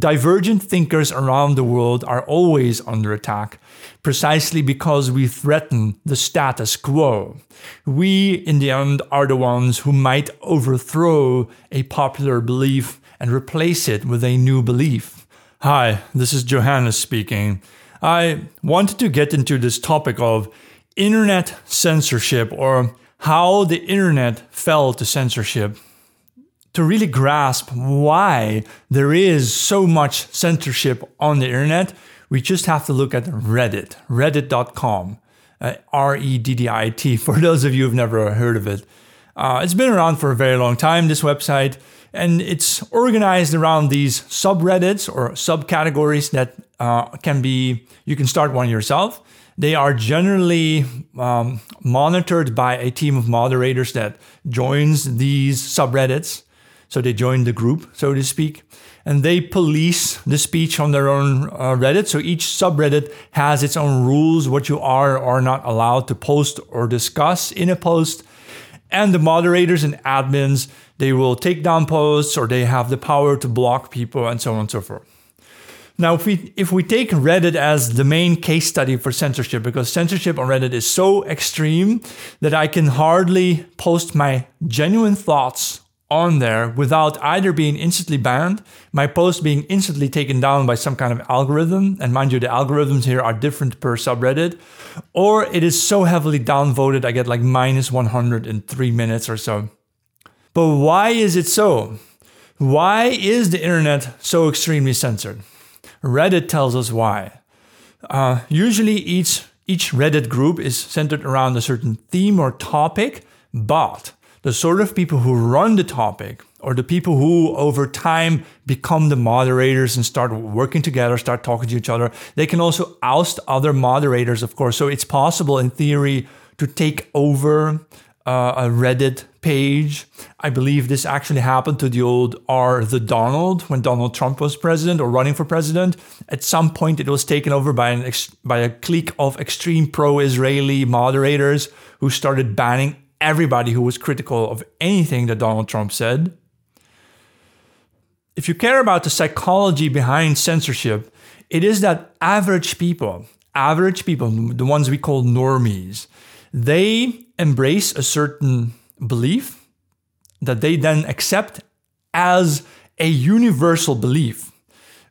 divergent thinkers around the world are always under attack, precisely because we threaten the status quo. We, in the end, are the ones who might overthrow a popular belief and replace it with a new belief. Hi, this is Johannes speaking. I wanted to get into this topic of internet censorship or how the internet fell to censorship to really grasp why there is so much censorship on the internet, we just have to look at Reddit, reddit.com, uh, R E D D I T, for those of you who've never heard of it. Uh, it's been around for a very long time, this website, and it's organized around these subreddits or subcategories that uh, can be, you can start one yourself. They are generally um, monitored by a team of moderators that joins these subreddits. So they join the group, so to speak, and they police the speech on their own uh, Reddit. So each subreddit has its own rules, what you are or are not allowed to post or discuss in a post. And the moderators and admins, they will take down posts or they have the power to block people and so on and so forth. Now, if we if we take Reddit as the main case study for censorship, because censorship on Reddit is so extreme that I can hardly post my genuine thoughts on there without either being instantly banned, my post being instantly taken down by some kind of algorithm, and mind you, the algorithms here are different per subreddit, or it is so heavily downvoted I get like minus 100 in three minutes or so. But why is it so? Why is the internet so extremely censored? Reddit tells us why. Uh, usually, each each Reddit group is centered around a certain theme or topic, but the sort of people who run the topic or the people who over time become the moderators and start working together, start talking to each other, they can also oust other moderators, of course. So it's possible in theory to take over uh, a Reddit page. I believe this actually happened to the old R the Donald when Donald Trump was president or running for president. At some point, it was taken over by an ex- by a clique of extreme pro-Israeli moderators who started banning everybody who was critical of anything that Donald Trump said. If you care about the psychology behind censorship, it is that average people, average people, the ones we call normies, they embrace a certain belief that they then accept as a universal belief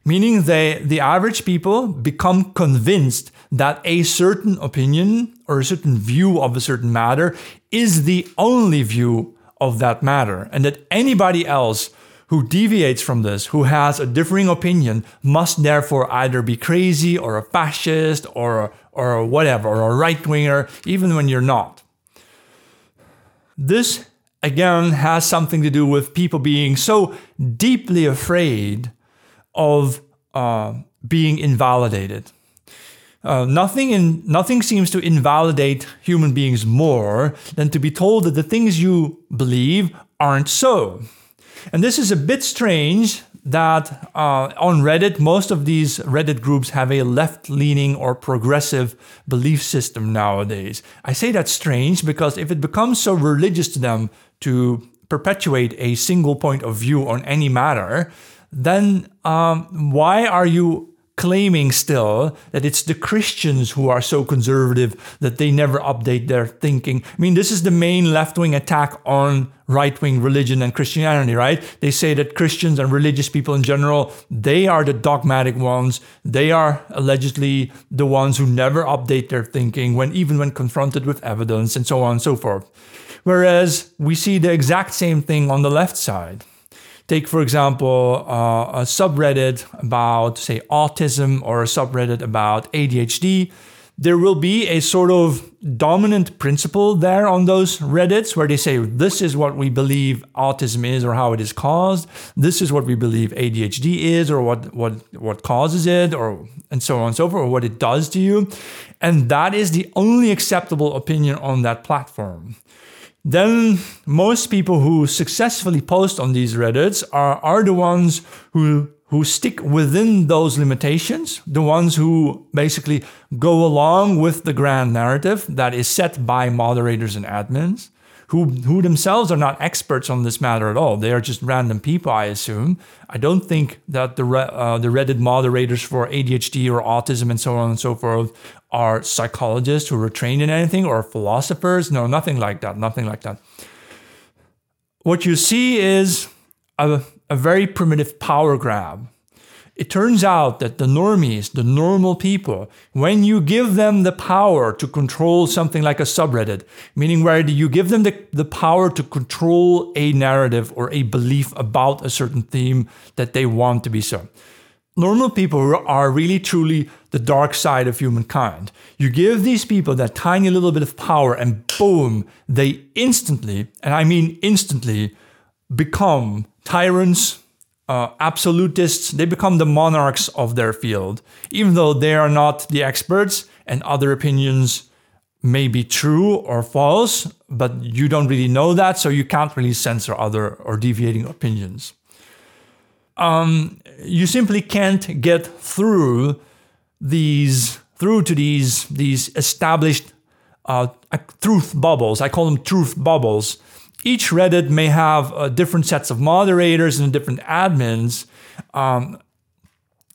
meaning they the average people become convinced that a certain opinion or a certain view of a certain matter is the only view of that matter and that anybody else who deviates from this who has a differing opinion must therefore either be crazy or a fascist or or whatever or a right winger even when you're not. This again has something to do with people being so deeply afraid of uh, being invalidated. Uh, nothing in nothing seems to invalidate human beings more than to be told that the things you believe aren't so. And this is a bit strange that uh, on Reddit, most of these Reddit groups have a left leaning or progressive belief system nowadays. I say that's strange because if it becomes so religious to them to perpetuate a single point of view on any matter, then um, why are you claiming still that it's the Christians who are so conservative that they never update their thinking? I mean, this is the main left wing attack on right wing religion and Christianity, right? They say that Christians and religious people in general, they are the dogmatic ones. They are allegedly the ones who never update their thinking when even when confronted with evidence and so on and so forth. Whereas we see the exact same thing on the left side. Take, for example, uh, a subreddit about, say, autism or a subreddit about ADHD. There will be a sort of dominant principle there on those Reddits where they say, this is what we believe autism is or how it is caused. This is what we believe ADHD is or what, what, what causes it or and so on and so forth, or what it does to you. And that is the only acceptable opinion on that platform then most people who successfully post on these Reddits are, are the ones who who stick within those limitations, the ones who basically go along with the grand narrative that is set by moderators and admins, who, who themselves are not experts on this matter at all. They are just random people, I assume. I don't think that the, uh, the Reddit moderators for ADHD or autism and so on and so forth are psychologists who are trained in anything or philosophers. No, nothing like that. Nothing like that. What you see is a, a very primitive power grab it turns out that the normies, the normal people, when you give them the power to control something like a subreddit, meaning where you give them the, the power to control a narrative or a belief about a certain theme that they want to be so. Normal people are really truly the dark side of humankind. You give these people that tiny little bit of power, and boom, they instantly, and I mean instantly, become tyrants, uh, absolutists, they become the monarchs of their field, even though they are not the experts and other opinions may be true or false, but you don't really know that, so you can't really censor other or deviating opinions. Um, you simply can't get through these through to these these established uh, truth bubbles. I call them truth bubbles each Reddit may have uh, different sets of moderators and different admins. Um,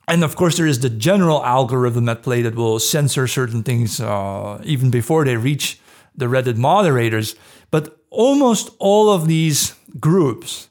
and of course, there is the general algorithm at play that will censor certain things uh, even before they reach the Reddit moderators. But almost all of these groups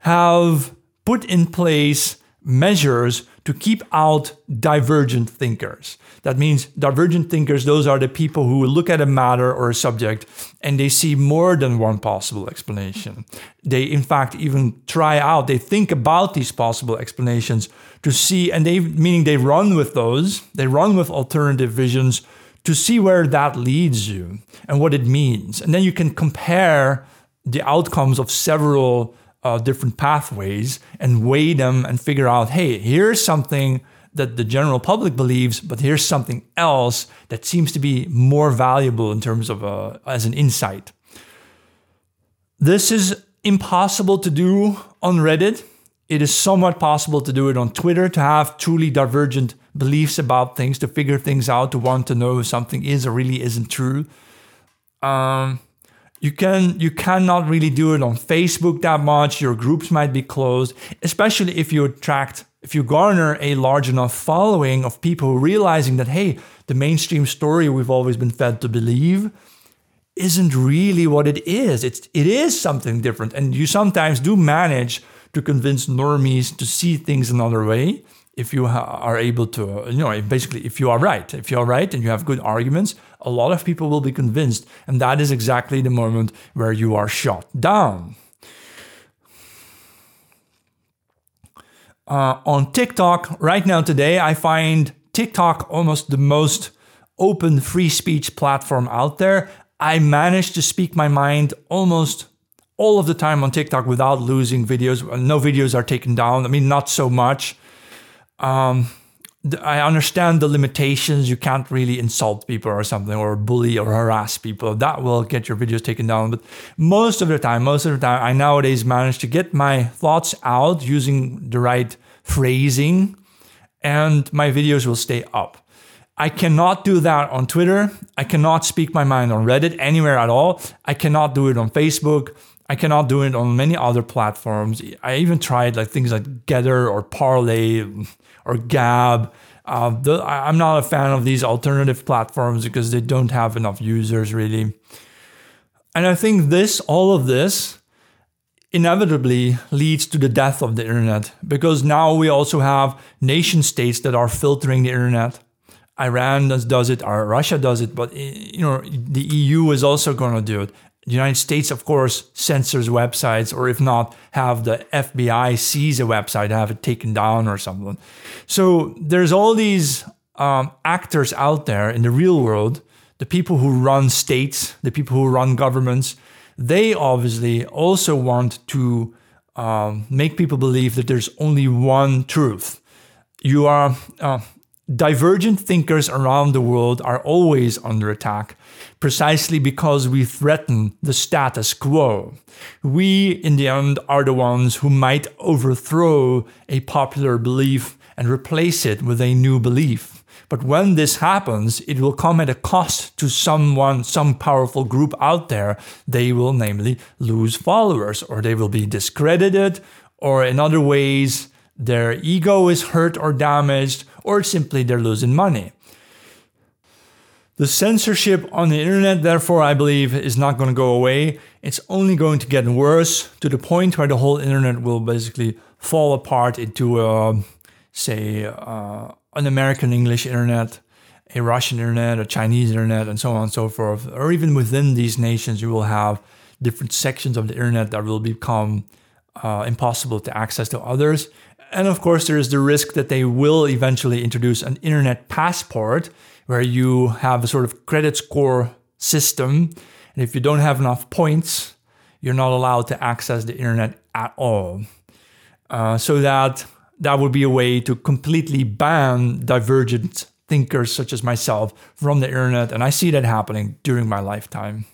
have put in place measures to keep out divergent thinkers. That means divergent thinkers, those are the people who look at a matter or a subject and they see more than one possible explanation. They, in fact, even try out, they think about these possible explanations to see, and they, meaning they run with those, they run with alternative visions to see where that leads you and what it means. And then you can compare the outcomes of several uh, different pathways and weigh them and figure out hey, here's something that the general public believes, but here's something else that seems to be more valuable in terms of uh, as an insight. This is impossible to do on Reddit. It is somewhat possible to do it on Twitter to have truly divergent beliefs about things, to figure things out, to want to know if something is or really isn't true. Um, you can you cannot really do it on Facebook that much. Your groups might be closed, especially if you attract if you garner a large enough following of people realizing that hey, the mainstream story we've always been fed to believe isn't really what it is. It's it is something different, and you sometimes do manage to convince normies to see things another way if you are able to, you know, basically, if you are right, if you are right and you have good arguments, a lot of people will be convinced. And that is exactly the moment where you are shot down. Uh, on TikTok, right now, today, I find TikTok almost the most open free speech platform out there. I manage to speak my mind almost all of the time on TikTok without losing videos. No videos are taken down. I mean, not so much. Um, I understand the limitations. You can't really insult people or something, or bully or harass people. That will get your videos taken down. But most of the time, most of the time, I nowadays manage to get my thoughts out using the right phrasing, and my videos will stay up. I cannot do that on Twitter. I cannot speak my mind on Reddit anywhere at all. I cannot do it on Facebook. I cannot do it on many other platforms. I even tried like things like Gettr or Parler or Gab. Uh, the, I'm not a fan of these alternative platforms because they don't have enough users really. And I think this, all of this, inevitably leads to the death of the internet because now we also have nation states that are filtering the internet. Iran does, does it, or Russia does it, but you know the EU is also going to do it. The United States, of course, censors websites, or if not, have the FBI seize a website, have it taken down or something. So there's all these um, actors out there in the real world, the people who run states, the people who run governments. They obviously also want to um, make people believe that there's only one truth. You are uh, divergent thinkers around the world are always under attack precisely because we threaten the status quo. We, in the end, are the ones who might overthrow a popular belief and replace it with a new belief. But when this happens, it will come at a cost to someone, some powerful group out there. They will namely lose followers, or they will be discredited, or in other ways, their ego is hurt or damaged, or simply they're losing money. The censorship on the internet, therefore, I believe, is not going to go away. It's only going to get worse to the point where the whole internet will basically fall apart into, a, say, uh, an American English internet, a Russian internet, a Chinese internet, and so on and so forth. Or even within these nations, you will have different sections of the internet that will become uh, impossible to access to others. And of course, there is the risk that they will eventually introduce an internet passport where you have a sort of credit score system. And if you don't have enough points, you're not allowed to access the internet at all. Uh, so that that would be a way to completely ban divergent thinkers such as myself from the internet. And I see that happening during my lifetime.